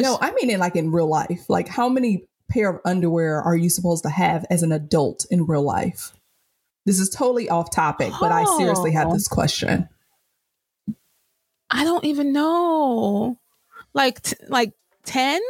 No, I mean it like in real life. Like how many pair of underwear are you supposed to have as an adult in real life? This is totally off topic, but I seriously had Oh. this question. I don't even know. Like t- like 10?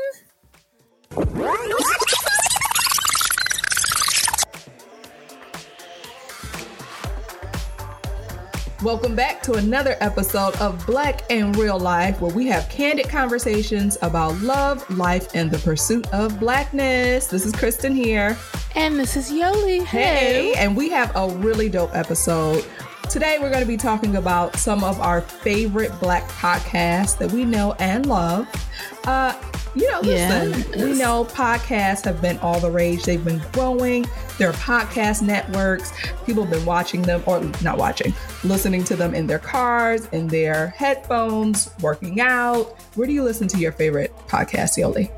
Welcome back to another episode of Black and Real Life, where we have candid conversations about love, life, and the pursuit of blackness. This is Kristen here. And this is Yoli. Hey, and we have a really dope episode. Today, we're going to be talking about some of our favorite black podcasts that we know and love. Uh, you know, listen, Yes. we know podcasts have been all the rage. They've been growing. There are podcast networks. People have been watching them, or not watching, listening to them in their cars, in their headphones, working out. Where do you listen to your favorite podcast, Yoli?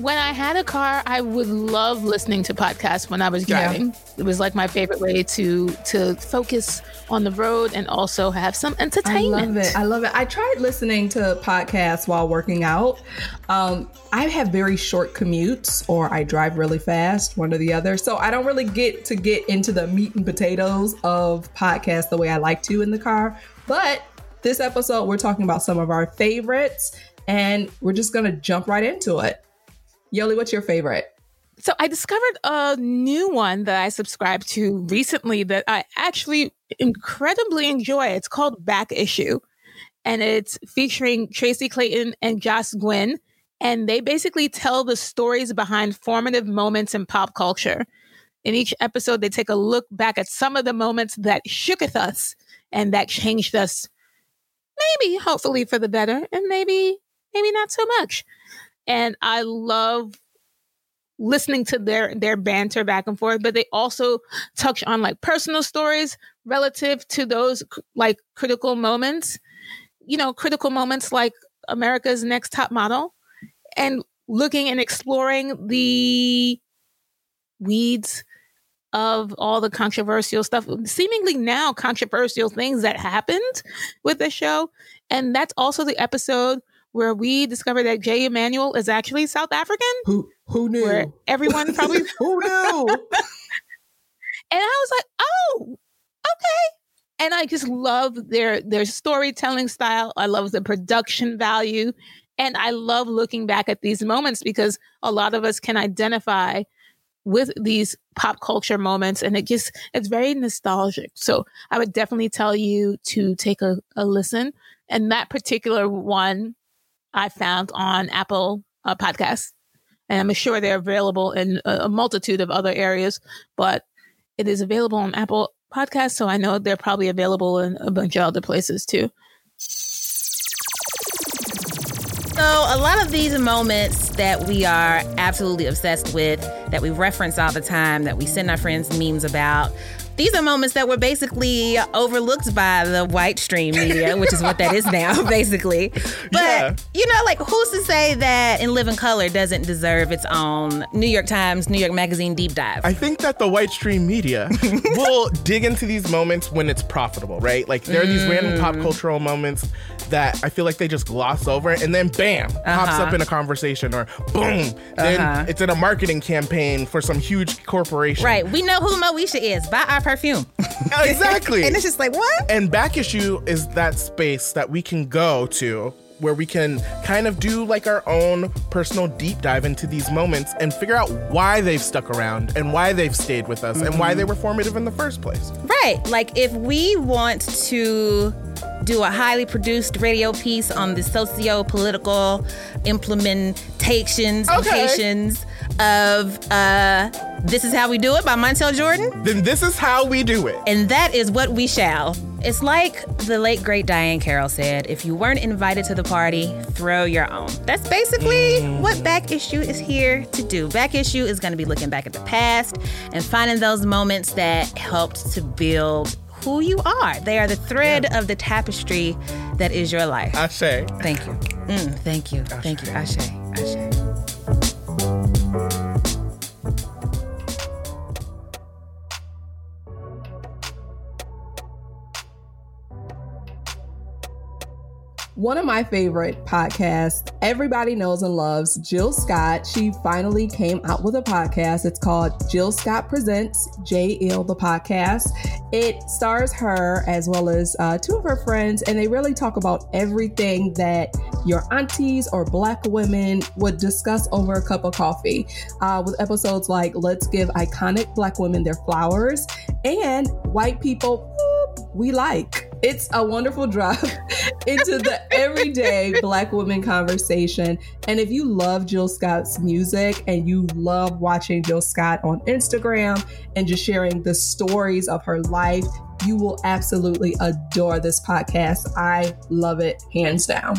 When I had a car, I would love listening to podcasts when I was Yeah. driving. It was like my favorite way to to focus on the road and also have some entertainment. I love it. I love it. I tried listening to podcasts while working out. Um, I have very short commutes, or I drive really fast, one or the other. So I don't really get to get into the meat and potatoes of podcasts the way I like to in the car. But this episode, we're talking about some of our favorites, and we're just gonna jump right into it. Yoli, what's your favorite? So I discovered a new one that I subscribed to recently that I actually incredibly enjoy. It's called Back Issue, and it's featuring Tracy Clayton and Josh Gwynn. And they basically tell the stories behind formative moments in pop culture. In each episode, they take a look back at some of the moments that shooketh us and that changed us, maybe, hopefully, for the better, and maybe, maybe not so much. And I love listening to their their banter back and forth but they also touch on like personal stories relative to those like critical moments. You know critical moments like america's next top model and looking and exploring the weeds of all the controversial stuff seemingly now controversial things that happened with the show. And that's also the episode where we discovered that Jay Manuel is actually South African Who who knew? where everyone probably who knew? and I was like, "Oh, okay." And I just love their their storytelling style. I love the production value, and I love looking back at these moments because a lot of us can identify with these pop culture moments, and it just it's very nostalgic. So I would definitely tell you to take a, a listen. And that particular one I found on Apple uh, Podcasts, and I'm sure they're available in a, multitude of other areas, but it is available on Apple Podcasts, so I know they're probably available in a bunch of other places too. So, a lot of these moments that we are absolutely obsessed with, that we reference all the time, that we send our friends memes about, these are moments that were basically overlooked by the white stream media, which is what that is now, basically. But, Yeah. you know, like, who's to say that In Living Color doesn't deserve its own New York Times, New York Magazine deep dive? I think that the white stream media will dig into these moments when it's profitable, right? Like there are these random pop Mm. cultural moments that I feel like they just gloss over and then bam, pops Uh-huh. up in a conversation or boom, then Uh-huh. it's in a marketing campaign for some huge corporation. Right. We know who Moesha is. Buy our perfume. Exactly. and it's just like, what? And back issue is that space that we can go to where we can kind of do like our own personal deep dive into these moments and figure out why they've stuck around and why they've stayed with us and why they were formative in the first place. Right. Like if we want to do a highly produced radio piece on the socio-political implementations, Okay. of uh, This Is How We Do It by Montel Jordan. Then this is how we do it. And that is what we shall. It's like the late great Diahann Carroll said if you weren't invited to the party, throw your own. That's basically what Back Issue is here to do. Back Issue is going to be looking back at the past and finding those moments that helped to build who you are. They are the thread of the tapestry that is your life. I say. Thank you. Mm, thank you. Thank you. Ashe. Ashe. One of my favorite podcasts, everybody knows and loves Jill Scott. She finally came out with a podcast. It's called Jill Scott Presents J Ill, the podcast. It stars her as well as uh, two of her friends, and they really talk about everything that your aunties or black women would discuss over a cup of coffee. Uh, with episodes like Let's Give Iconic Black Women Their Flowers and White People We Like. It's a wonderful drive into the everyday Black woman conversation. And if you love Jill Scott's music and you love watching Jill Scott on Instagram and just sharing the stories of her life, you will absolutely adore this podcast. I love it hands down.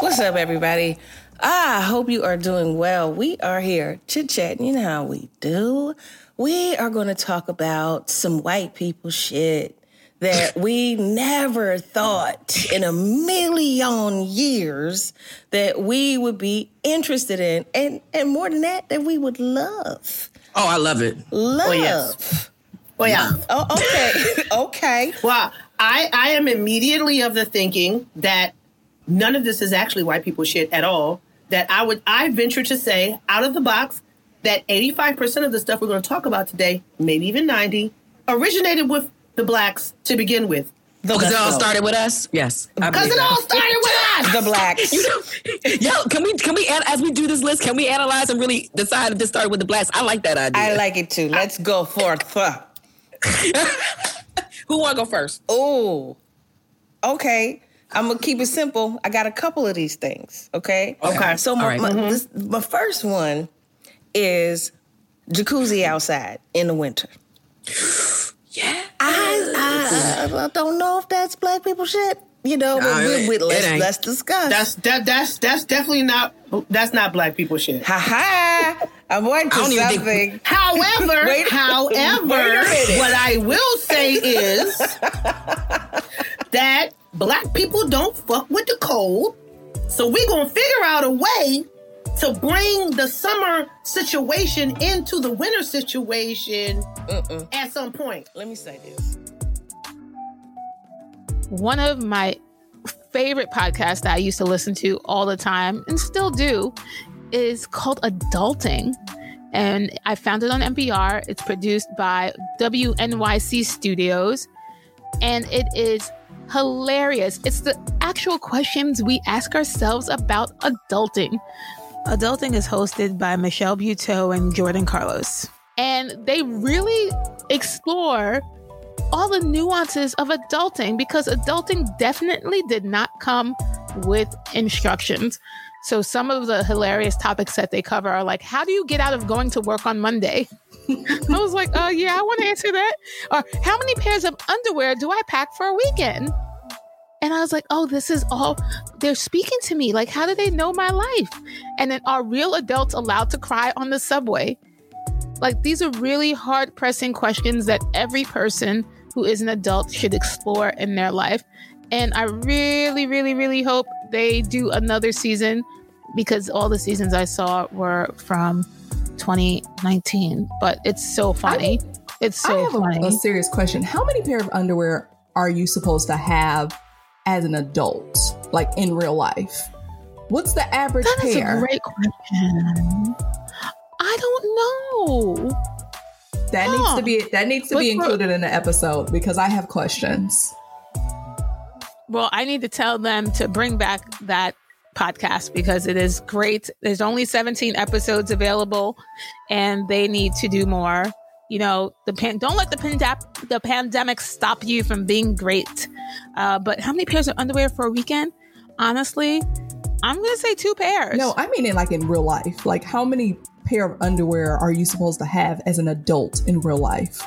What's up, everybody? I hope you are doing well. We are here chit chatting. You know how we do. We are going to talk about some white people shit that we never thought in a million years that we would be interested in and and more than that that we would love. Oh i love it. Love oh, yes. oh yeah. Oh, okay. Okay. Well i i am immediately of the thinking that none of this is actually white people shit at all that i would i venture to say out of the box that 85% of the stuff we're going to talk about today, maybe even 90, originated with the blacks to begin with. Because it all started with us. Yes, because it all started with us. The blacks. you know, yo, can we can we as we do this list? Can we analyze and really decide if this started with the blacks? I like that idea. I like it too. Let's go forth. Who want to go first? Oh, okay. I'm gonna keep it simple. I got a couple of these things. Okay. Okay. So my, right. my, mm-hmm. this, my first one is jacuzzi outside in the winter. Yeah. I, I, I don't know if that's black people shit. You know, but we, we, let's, let's discuss. That's that that's that's definitely not that's not black people shit. Ha ha! I'm waiting for something. Think... However, wait, however, wait what I will say is that black people don't fuck with the cold, so we gonna figure out a way to bring the summer situation into the winter situation Uh-uh. at some point. Let me say this. One of my favorite podcasts that I used to listen to all the time and still do is called Adulting. And I found it on NPR. It's produced by WNYC Studios. And it is hilarious. It's the actual questions we ask ourselves about adulting. Adulting is hosted by Michelle Buteau and Jordan Carlos. And they really explore all the nuances of adulting because adulting definitely did not come with instructions. So some of the hilarious topics that they cover are like, how do you get out of going to work on Monday? I was like, oh yeah, I want to answer that. Or how many pairs of underwear do I pack for a weekend? And I was like, oh, this is all they're speaking to me. Like, how do they know my life? And then are real adults allowed to cry on the subway? Like, these are really hard pressing questions that every person who is an adult should explore in their life. And I really, really, really hope they do another season because all the seasons I saw were from 2019. But it's so funny. I, it's so I have funny. A, a serious question. How many pair of underwear are you supposed to have as an adult, like in real life? What's the average that pair? That's a great question. I don't know. That huh. needs to be that needs to but be included for, in the episode because I have questions. Well, I need to tell them to bring back that podcast because it is great. There's only 17 episodes available and they need to do more. You know, the pan- don't let the, pandap- the pandemic stop you from being great. Uh, but how many pairs of underwear for a weekend? Honestly, I'm gonna say two pairs. No, I mean it like in real life. Like how many pair of underwear are you supposed to have as an adult in real life?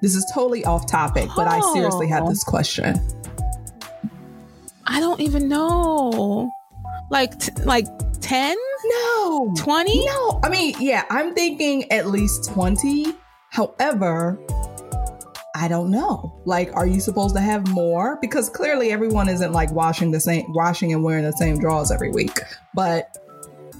This is totally off topic, but I seriously had this question. I don't even know. Like t- like 10? No. 20? No. I mean, yeah, I'm thinking at least 20. However, I don't know. Like, are you supposed to have more? Because clearly everyone isn't like washing the same, washing and wearing the same drawers every week. But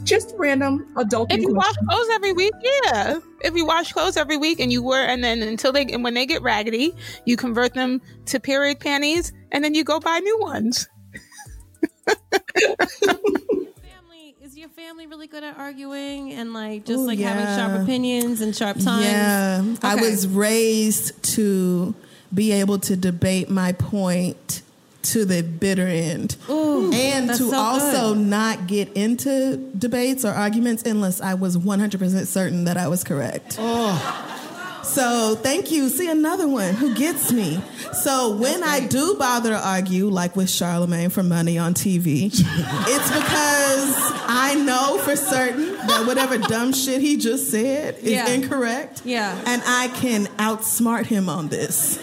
just random adult. If you wash clothes every week, yeah. If you wash clothes every week and you wear, and then until they, and when they get raggedy, you convert them to period panties, and then you go buy new ones. Family is your family really good at arguing and like just Ooh, like having sharp opinions and sharp times? Yeah, I was raised to be able to debate my point to the bitter end. Ooh, and to so also good. not get into debates or arguments unless I was 100% certain that I was correct. Oh. So thank you. See another one who gets me. So when I do bother to argue, like with Charlemagne for money on TV, it's because I know for certain that whatever dumb shit he just said is Yeah. incorrect. Yeah. And I can outsmart him on this.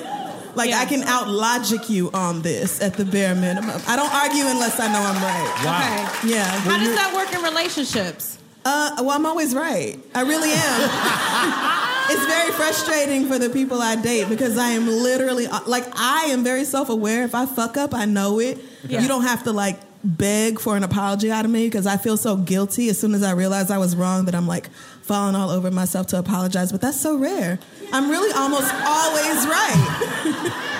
Like Yeah. I can out logic you on this at the bare minimum. I don't argue unless I know I'm right. Okay. Yeah. How does that work in relationships? Uh, well, I'm always right. I really am. it's very frustrating for the people I date because I am literally like I am very self-aware. If I fuck up, I know it. Yeah. You don't have to like beg for an apology out of me because I feel so guilty as soon as I realize I was wrong that I'm like falling all over myself to apologize. But that's so rare. I'm really almost always right.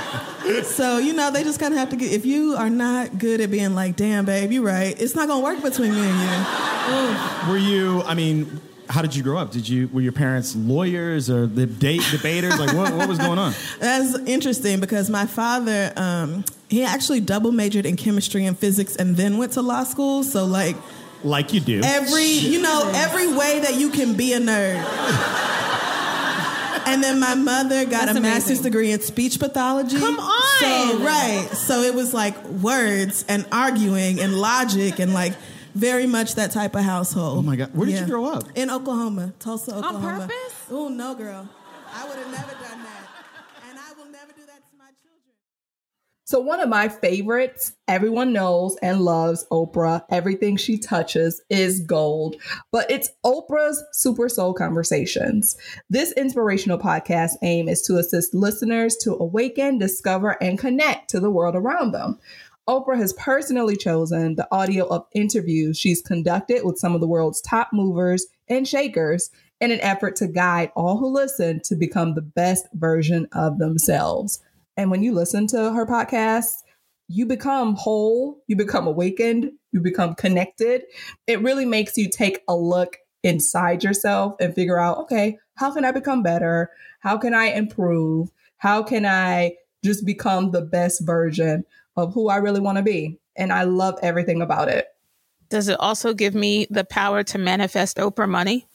So you know they just kind of have to get. If you are not good at being like, "Damn, babe, you're right," it's not gonna work between me and you. Were you? I mean, how did you grow up? Did you? Were your parents lawyers or the date debaters? Like, what, what was going on? That's interesting because my father, um, he actually double majored in chemistry and physics and then went to law school. So like Like you do. every, you know, every way that you can be a nerd. And then my mother got That's a master's amazing. degree in speech pathology. Come on! So, right. So it was like words and arguing and logic and like very much that type of household. Oh my God. Where did you grow up? In Oklahoma, Tulsa, Oklahoma. On purpose? Oh no, girl. I would have never done that. And I will never do that to my children. So one of my favorites, everyone knows and loves Oprah. Everything she touches is gold. But it's Oprah's Super Soul Conversations. This inspirational podcast aim is to assist listeners to awaken, discover, and connect to the world around them. Oprah has personally chosen the audio of interviews she's conducted with some of the world's top movers and shakers in an effort to guide all who listen to become the best version of themselves. And when you listen to her podcast, you become whole, you become awakened, you become connected. It really makes you take a look inside yourself and figure out, okay, how can I become better? How can I improve? How can I just become the best version of who I really want to be? And I love everything about it. Does it also give me the power to manifest Oprah money?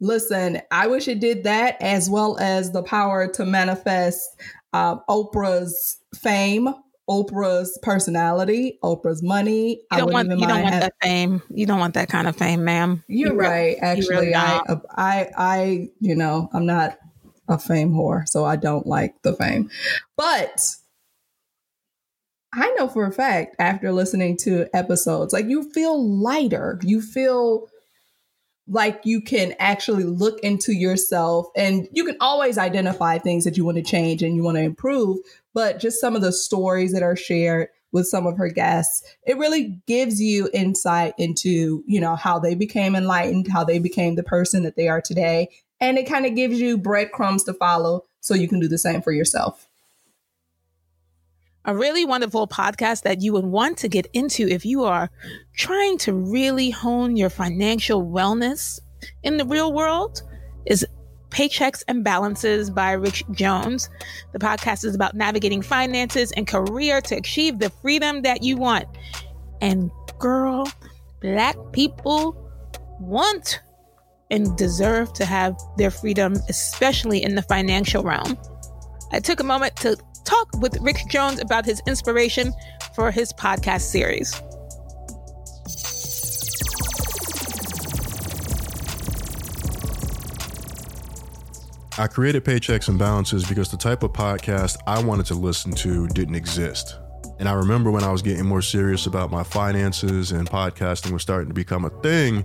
Listen, I wish it did that as well as the power to manifest uh, Oprah's fame, Oprah's personality, Oprah's money. You I don't want you don't want have- that fame. You don't want that kind of fame, ma'am. You're You really- right. Actually, really I. I, I, you know, I'm not a fame whore, so I don't like the fame. But I know for a fact after listening to episodes, like you feel lighter. You feel like you can actually look into yourself and you can always identify things that you want to change and you want to improve. But just some of the stories that are shared with some of her guests, it really gives you insight into, you know, how they became enlightened, how they became the person that they are today. And it kind of gives you breadcrumbs to follow so you can do the same for yourself. A really wonderful podcast that you would want to get into if you are trying to really hone your financial wellness in the real world is Paychecks and Balances by Rich Jones. The podcast is about navigating finances and career to achieve the freedom that you want. And girl, black people want and deserve to have their freedom, especially in the financial realm. I took a moment to talk with Rich Jones about his inspiration for his podcast series. I created Paychecks and Balances because the type of podcast I wanted to listen to didn't exist. And I remember when I was getting more serious about my finances and podcasting was starting to become a thing,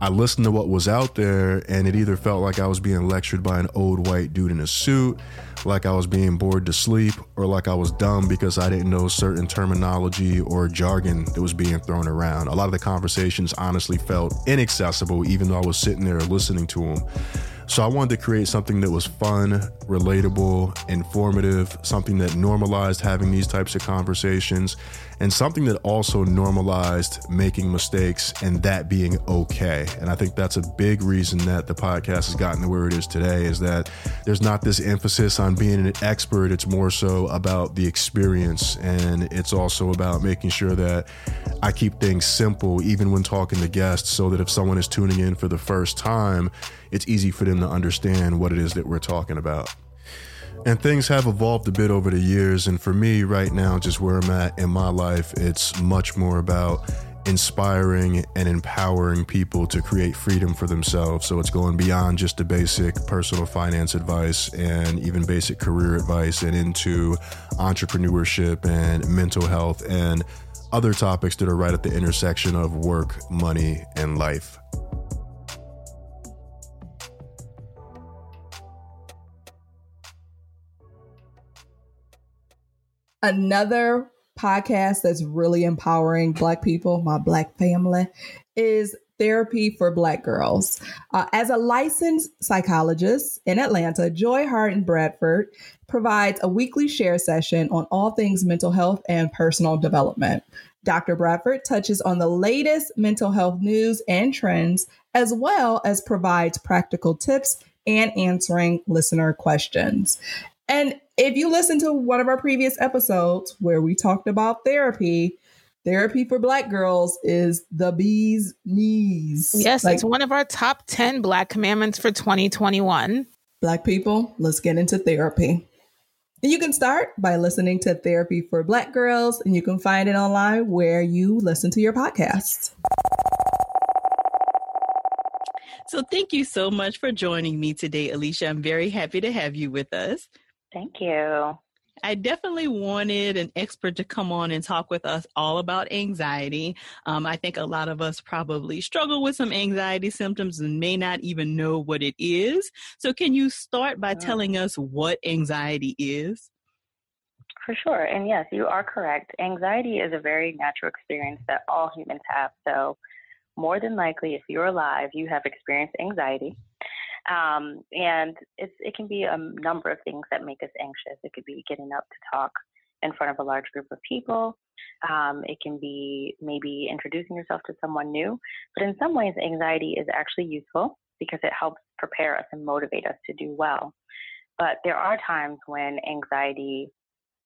I listened to what was out there, and it either felt like I was being lectured by an old white dude in a suit, like I was being bored to sleep, or like I was dumb because I didn't know certain terminology or jargon that was being thrown around. A lot of the conversations honestly felt inaccessible, even though I was sitting there listening to them. So I wanted to create something that was fun, relatable, informative, something that normalized having these types of conversations, and something that also normalized making mistakes and that being okay. And I think that's a big reason that the podcast has gotten to where it is today is that there's not this emphasis on being an expert. It's more so about the experience. And it's also about making sure that I keep things simple, even when talking to guests, so that if someone is tuning in for the first time, it's easy for them to understand what it is that we're talking about. And things have evolved a bit over the years. And for me, right now, just where I'm at in my life, it's much more about inspiring and empowering people to create freedom for themselves. So it's going beyond just the basic personal finance advice and even basic career advice and into entrepreneurship and mental health and other topics that are right at the intersection of work, money, and life. Another podcast that's really empowering Black people, my Black family, is Therapy for Black Girls. Uh, as a licensed psychologist in Atlanta, Joy Hart Harden Bradford provides a weekly share session on all things mental health and personal development. Dr. Bradford touches on the latest mental health news and trends, as well as provides practical tips and answering listener questions. And if you listen to one of our previous episodes where we talked about therapy, therapy for black girls is the bee's knees. Yes, like, it's one of our top 10 black commandments for 2021. Black people, let's get into therapy. And you can start by listening to Therapy for Black Girls, and you can find it online where you listen to your podcasts. So, thank you so much for joining me today, Alicia. I'm very happy to have you with us. Thank you. I definitely wanted an expert to come on and talk with us all about anxiety. Um, I think a lot of us probably struggle with some anxiety symptoms and may not even know what it is. So, can you start by telling us what anxiety is? For sure. And yes, you are correct. Anxiety is a very natural experience that all humans have. So, more than likely, if you're alive, you have experienced anxiety. Um, and it can be a number of things that make us anxious. It could be getting up to talk in front of a large group of people. Um, it can be maybe introducing yourself to someone new. But in some ways, anxiety is actually useful because it helps prepare us and motivate us to do well. But there are times when anxiety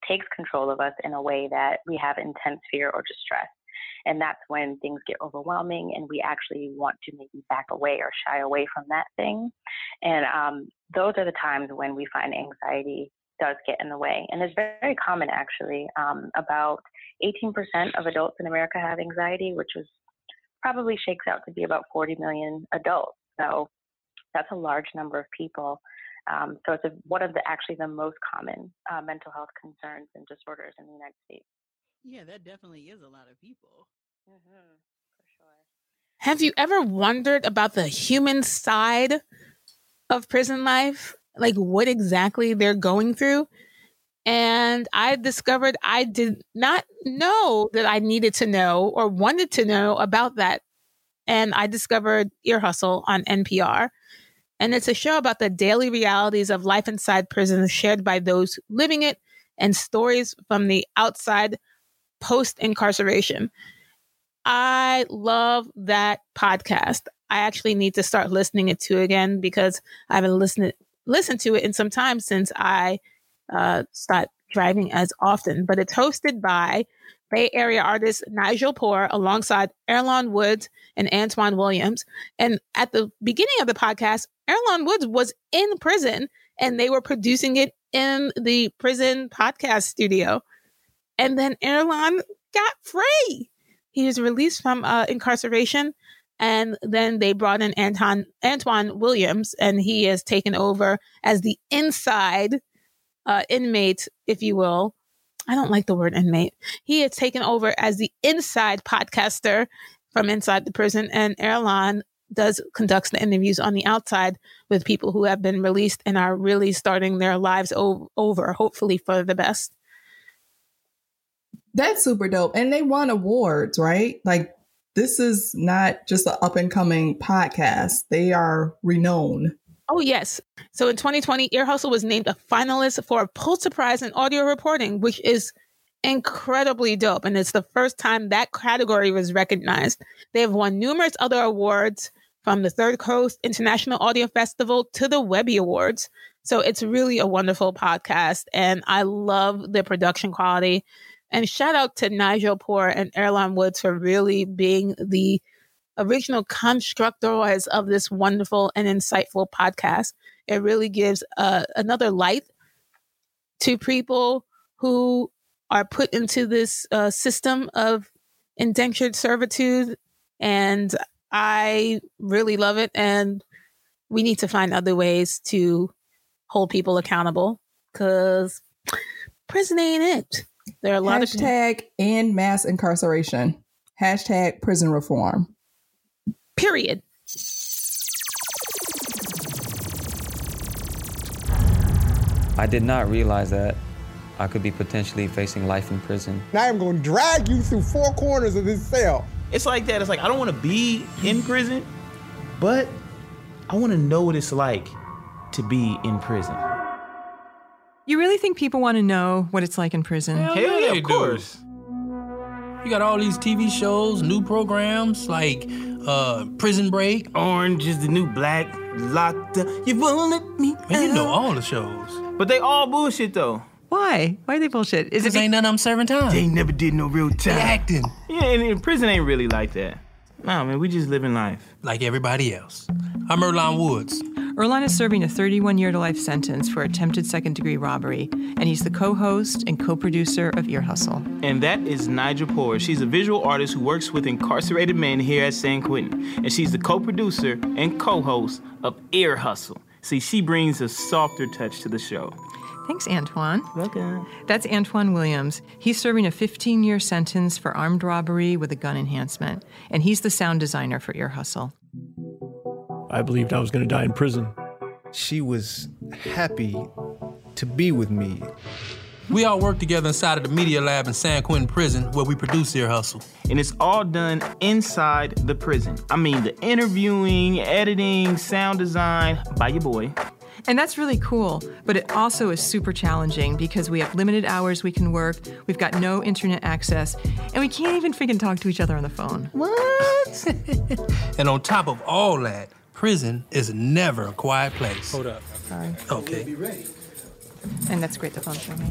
takes control of us in a way that we have intense fear or distress. And that's when things get overwhelming and we actually want to maybe back away or shy away from that thing. And um, those are the times when we find anxiety does get in the way. And it's very common actually. Um, about 18% of adults in America have anxiety, which was probably shakes out to be about 40 million adults. So that's a large number of people. Um, so it's a, one of the actually the most common uh, mental health concerns and disorders in the United States. Yeah, that definitely is a lot of people. Mm-hmm, for sure. Have you ever wondered about the human side of prison life? Like what exactly they're going through? And I discovered I did not know that I needed to know or wanted to know about that. And I discovered Ear Hustle on NPR. And it's a show about the daily realities of life inside prisons shared by those living it and stories from the outside post incarceration. I love that podcast. I actually need to start listening it to again because I haven't listened listened to it in some time since I uh, stopped driving as often. But it's hosted by Bay Area artist Nigel Poor alongside Earlonne Woods and Antwan Williams. And at the beginning of the podcast, Earlonne Woods was in prison and they were producing it in the prison podcast studio. And then Earlonne got free. He was released from uh, incarceration. And then they brought in Anton Antwan Williams, and he has taken over as the inside uh, inmate, if you will. I don't like the word inmate. He has taken over as the inside podcaster from inside the prison, and Earlonne does conducts the interviews on the outside with people who have been released and are really starting their lives o- over, hopefully for the best. That's super dope. And they won awards, right? Like this is not just an up and coming podcast. They are renowned. Oh, yes. So in 2020, Ear Hustle was named a finalist for a Pulitzer Prize in audio reporting, which is incredibly dope. And it's the first time that category was recognized. They have won numerous other awards from the Third Coast International Audio Festival to the Webby Awards. So it's really a wonderful podcast. And I love the production quality. And shout out to Nigel Poor and Earlonne Woods for really being the original constructors of this wonderful and insightful podcast. It really gives uh, another light to people who are put into this uh, system of indentured servitude. And I really love it. And we need to find other ways to hold people accountable because prison ain't it. There are a lot Hashtag of end mass incarceration. Hashtag prison reform. Period. I did not realize that I could be potentially facing life in prison. Now I am going to drag you through four corners of this cell. It's like that. It's like I don't want to be in prison, but I want to know what it's like to be in prison. You really think people want to know what it's like in prison? Hell, Hell yeah, of course. You got all these TV shows, new programs like uh, Prison Break. Orange is the new black. Locked up. You won't let me. Man, you know all the shows. But they all bullshit though. Why? Why are they bullshit? Is it be- ain't none of them serving time? They never did no real time. They acting. Yeah, and, and prison ain't really like that. Nah, man, we just living life. Like everybody else. I'm Earlonne Woods. Earlonne is serving a 31 year to life sentence for attempted second degree robbery, and he's the co host and co producer of Ear Hustle. And that is Nigel Poor. She's a visual artist who works with incarcerated men here at San Quentin. And she's the co producer and co host of Ear Hustle. See, she brings a softer touch to the show. Thanks, Antwan. Welcome. That's Antwan Williams. He's serving a 15 year sentence for armed robbery with a gun enhancement, and he's the sound designer for Ear Hustle. I believed I was going to die in prison. She was happy to be with me. We all work together inside of the Media Lab in San Quentin Prison where we produce Ear Hustle. And it's all done inside the prison. I mean, the interviewing, editing, sound design by your boy. And that's really cool, but it also is super challenging because we have limited hours we can work, we've got no internet access, and we can't even freaking talk to each other on the phone. What? and on top of all that, prison is never a quiet place. Hold up. Sorry. Okay. And that's great, the phone for me.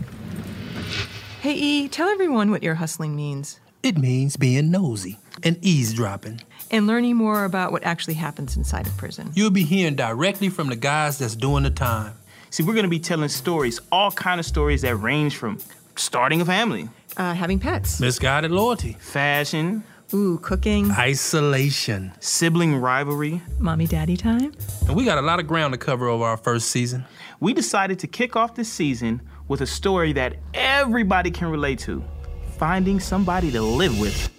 Hey, E, tell everyone what ear hustling means. It means being nosy and eavesdropping. And learning more about what actually happens inside of prison. You'll be hearing directly from the guys that's doing the time. See, we're gonna be telling stories, all kind of stories that range from starting a family, uh, having pets, misguided loyalty, fashion, ooh, cooking, isolation, sibling rivalry, mommy daddy time. And we got a lot of ground to cover over our first season. We decided to kick off this season with a story that everybody can relate to finding somebody to live with.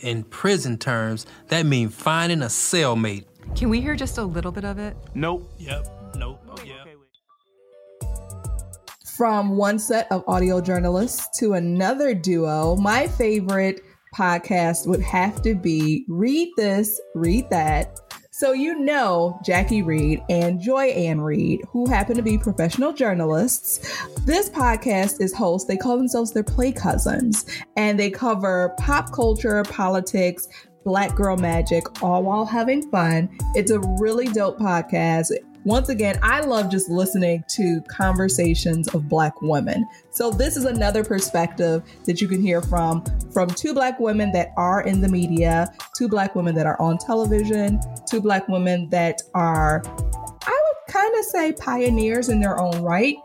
In prison terms, that means finding a cellmate. Can we hear just a little bit of it? Nope. Yep. Nope. Oh, yeah. From one set of audio journalists to another duo, my favorite podcast would have to be Read This, Read That. So, you know Jacque Reid and Joy Ann Reid, who happen to be professional journalists. This podcast is host, they call themselves their play cousins, and they cover pop culture, politics, black girl magic, all while having fun. It's a really dope podcast. Once again, I love just listening to conversations of black women. So this is another perspective that you can hear from from two black women that are in the media, two black women that are on television, two black women that are I would kind of say pioneers in their own right.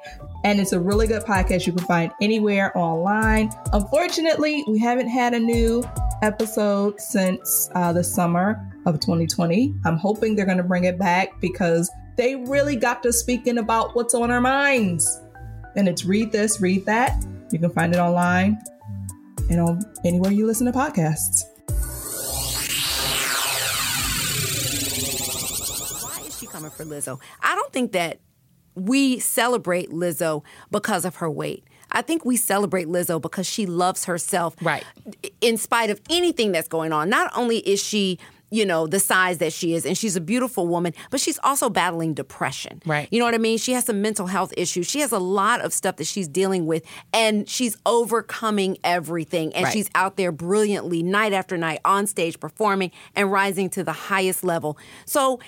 And it's a really good podcast you can find anywhere online. Unfortunately, we haven't had a new episode since uh, the summer of 2020. I'm hoping they're going to bring it back because they really got to speaking about what's on our minds. And it's read this, read that. You can find it online and on anywhere you listen to podcasts. Why is she coming for Lizzo. I don't think that we celebrate Lizzo because of her weight. I think we celebrate Lizzo because she loves herself. Right. In spite of anything that's going on. Not only is she you know the size that she is and she's a beautiful woman but she's also battling depression right you know what i mean she has some mental health issues she has a lot of stuff that she's dealing with and she's overcoming everything and Right. she's out there brilliantly night after night on stage performing and rising to the highest level so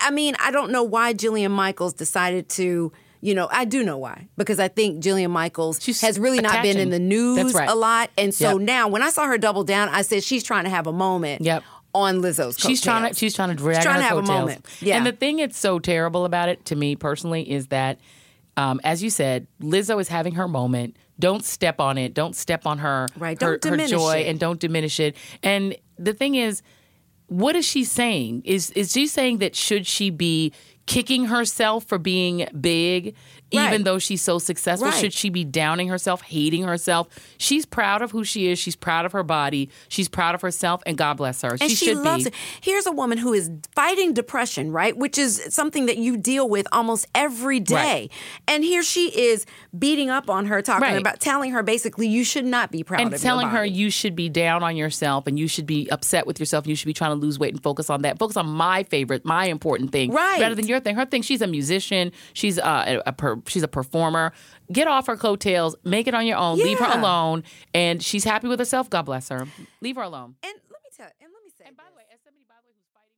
i mean i don't know why jillian michaels decided to you know, I do know why because I think Jillian Michaels has really not been in the news right. a lot, and so Yep. now when I saw her double down, I said she's trying to have a moment. Yep. On Lizzo's, She's trying to she's trying to drag She's trying to have a moment. Yeah. And the thing that's so terrible about it to me personally is that, um, as you said, Lizzo is having her moment. Don't step on it. Don't step on her Right, her, don't her joy it. and don't diminish it. And the thing is, what is she saying? Is is she saying that should she be kicking herself for being big, even though she's so successful? Right. Should she be downing herself, hating herself? She's proud of who she is. She's proud of her body. She's proud of herself, and God bless her. and she, she, should loves be. it. Here's a woman who is fighting depression, right? Which is something that you deal with almost every day. Right. And here she is beating up on her, talking Right. about, telling her basically you should not be proud and of telling her you should be down on yourself and you should be upset with yourself. and You should be trying to lose weight and focus on that. Focus on my favorite, my important thing, Right. Rather than your thing. Her thing. She's a musician. She's uh, a, a per, she's a performer. Get off her coattails. Make it on your own. Leave her alone. And she's happy with herself. God bless her. Leave her alone. And let me tell. And let me say. And by the way, as somebody by the way who's fighting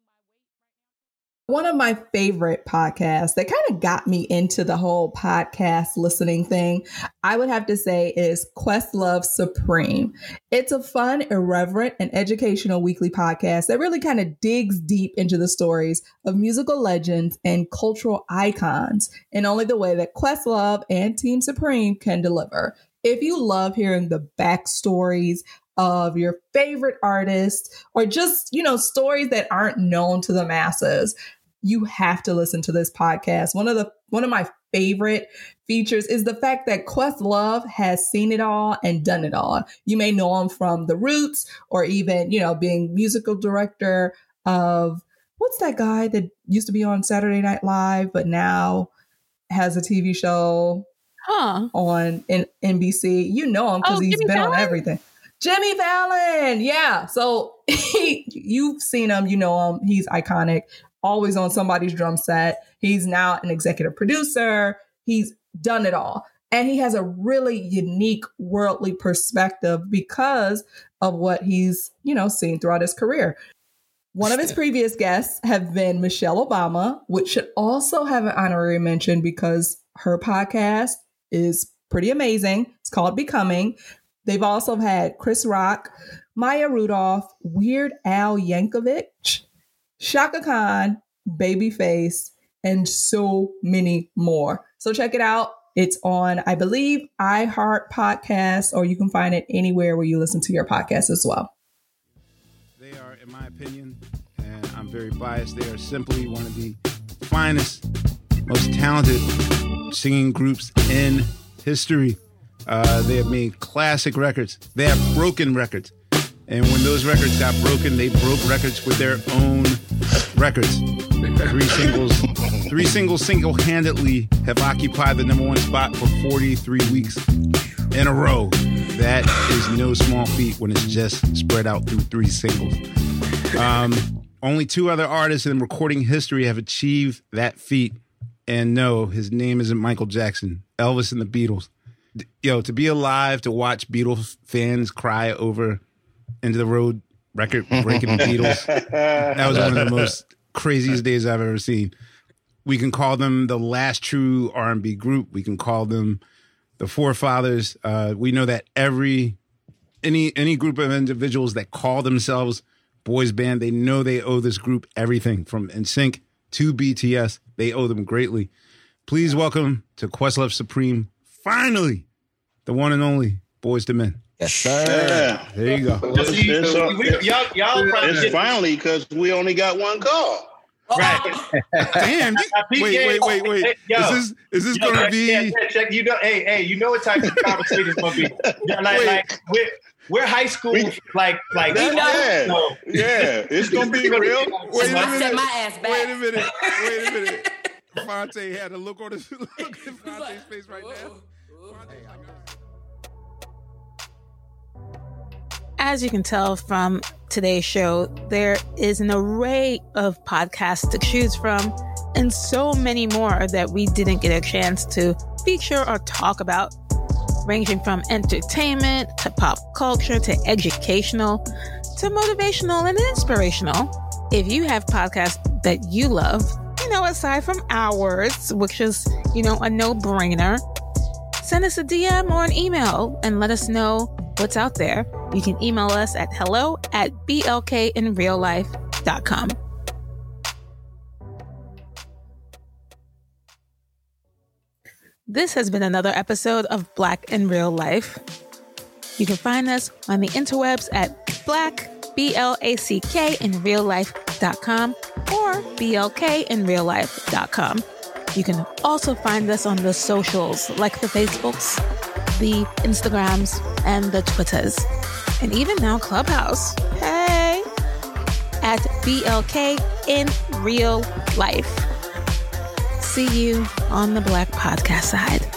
One of my favorite podcasts that kind of got me into the whole podcast listening thing, I would have to say is Questlove Supreme. It's a fun, irreverent, and educational weekly podcast that really kind of digs deep into the stories of musical legends and cultural icons in only the way that Questlove and Team Supreme can deliver. If you love hearing the backstories of your favorite artists or just, you know, stories that aren't known to the masses, you have to listen to this podcast. One of the one of my favorite features is the fact that Questlove has seen it all and done it all. You may know him from The Roots or even, you know, being musical director of what's that guy that used to be on Saturday Night Live but now has a TV show huh. on in, NBC. You know him because Oh, he's Jimmy been on everything. Jimmy Fallon, yeah. So he, you've seen him, you know him. He's iconic. Always on somebody's drum set. He's now an executive producer. He's done it all. And he has a really unique worldly perspective because of what he's, you know, seen throughout his career. One of his previous guests have been Michelle Obama, which should also have an honorary mention because her podcast is pretty amazing. It's called Becoming. They've also had Chris Rock, Maya Rudolph, Weird Al Yankovic, Chaka Khan, Babyface, and so many more. So check it out. It's on, I believe, iHeart Podcast, or you can find it anywhere where you listen to your podcast as well. They are, in my opinion, and I'm very biased, they are simply one of the finest, most talented singing groups in history. Uh, they have made classic records. They have broken records. And when those records got broken, they broke records with their own records. Three singles, three singles single-handedly have occupied the number one spot for 43 weeks in a row. That is no small feat when it's just spread out through three singles. Um, only two other artists in recording history have achieved that feat. And no, his name isn't Michael Jackson. Elvis and the Beatles. Yo, to be alive to watch Beatles fans cry over End of the Road record breaking Beatles. That was one of the most craziest days I've ever seen. We can call them the last true R&B group. We can call them the forefathers. Uh, we know that every any any group of individuals that call themselves boys band, they know they owe this group everything from NSYNC to BTS. They owe them greatly. Please welcome to Questlove Supreme, finally, the one and only Boyz II Men. Yes, sir. There you go. It's, it's, So we- y'all- y'all probably it's finally because we only got one call. Right. Damn. Wait, wait, wait, wait. Hey, yo. Is this is this Yo, gonna check- be? check- check- check. You know, hey, hey, you know what type of conversation it's gonna be. Yeah, Like, Wait. like, we we're high school, like like That- yeah, so- yeah, it's gonna be real. Wait a I minute. my ass Wait a minute. Wait a minute. Fonte had a look on his look at Fonte's face right now. As you can tell from today's show, there is an array of podcasts to choose from and so many more that we didn't get a chance to feature or talk about, ranging from entertainment to pop culture to educational to motivational and inspirational. If you have podcasts that you love, you know, aside from ours, which is, you know, a no brainer, send us a DM or an email and let us know what's out there. You can email us at hello at blkinreallife.com. This has been another episode of Black in Real Life. You can find us on the interwebs at black, B L A C K, in real life.com or blkinreallife.com. You can also find us on the socials like the Facebooks, the Instagrams, and the Twitters, and even now Clubhouse. Hey! At BLK in real life. See you on the Black Podcast side.